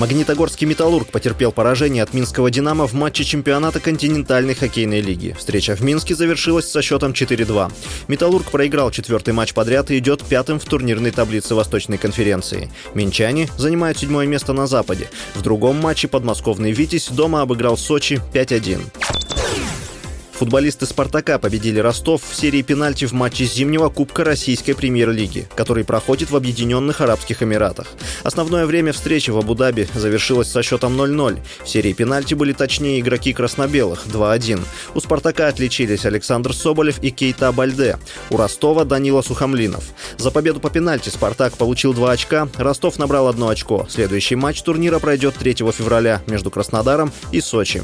Магнитогорский «Металлург» потерпел поражение от Минского «Динамо» в матче чемпионата континентальной хоккейной лиги. Встреча в Минске завершилась со счетом 4-2. «Металлург» проиграл четвертый матч подряд и идет пятым в турнирной таблице Восточной конференции. Минчане занимают седьмое место на Западе. В другом матче подмосковный «Витязь» дома обыграл Сочи 5-1. Футболисты «Спартака» победили Ростов в серии пенальти в матче зимнего Кубка Российской премьер-лиги, который проходит в Объединенных Арабских Эмиратах. Основное время встречи в Абу-Даби завершилось со счетом 0-0. В серии пенальти были точнее игроки краснобелых 2-1. У «Спартака» отличились Александр Соболев и Кейта Бальде. У Ростова Данила Сухомлинов. За победу по пенальти «Спартак» получил 2 очка, Ростов набрал одно очко. Следующий матч турнира пройдет 3 февраля между Краснодаром и Сочи.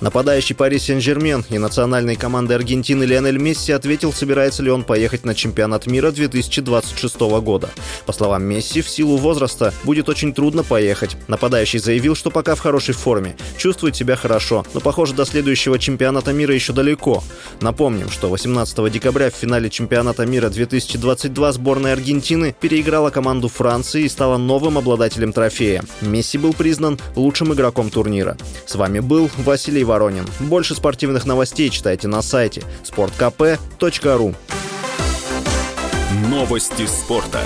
Нападающий Пари Сен-Жермен и национальной команды Аргентины Лионель Месси ответил, собирается ли он поехать на чемпионат мира 2026 года. По словам Месси, в силу возраста будет очень трудно поехать. Нападающий заявил, что пока в хорошей форме, чувствует себя хорошо, но, похоже, до следующего чемпионата мира еще далеко. Напомним, что 18 декабря в финале чемпионата мира 2022 сборная Аргентины переиграла команду Франции и стала новым обладателем трофея. Месси был признан лучшим игроком турнира. С вами был Василий Воронин. Больше спортивных новостей читайте на сайте sportkp.ru Новости спорта.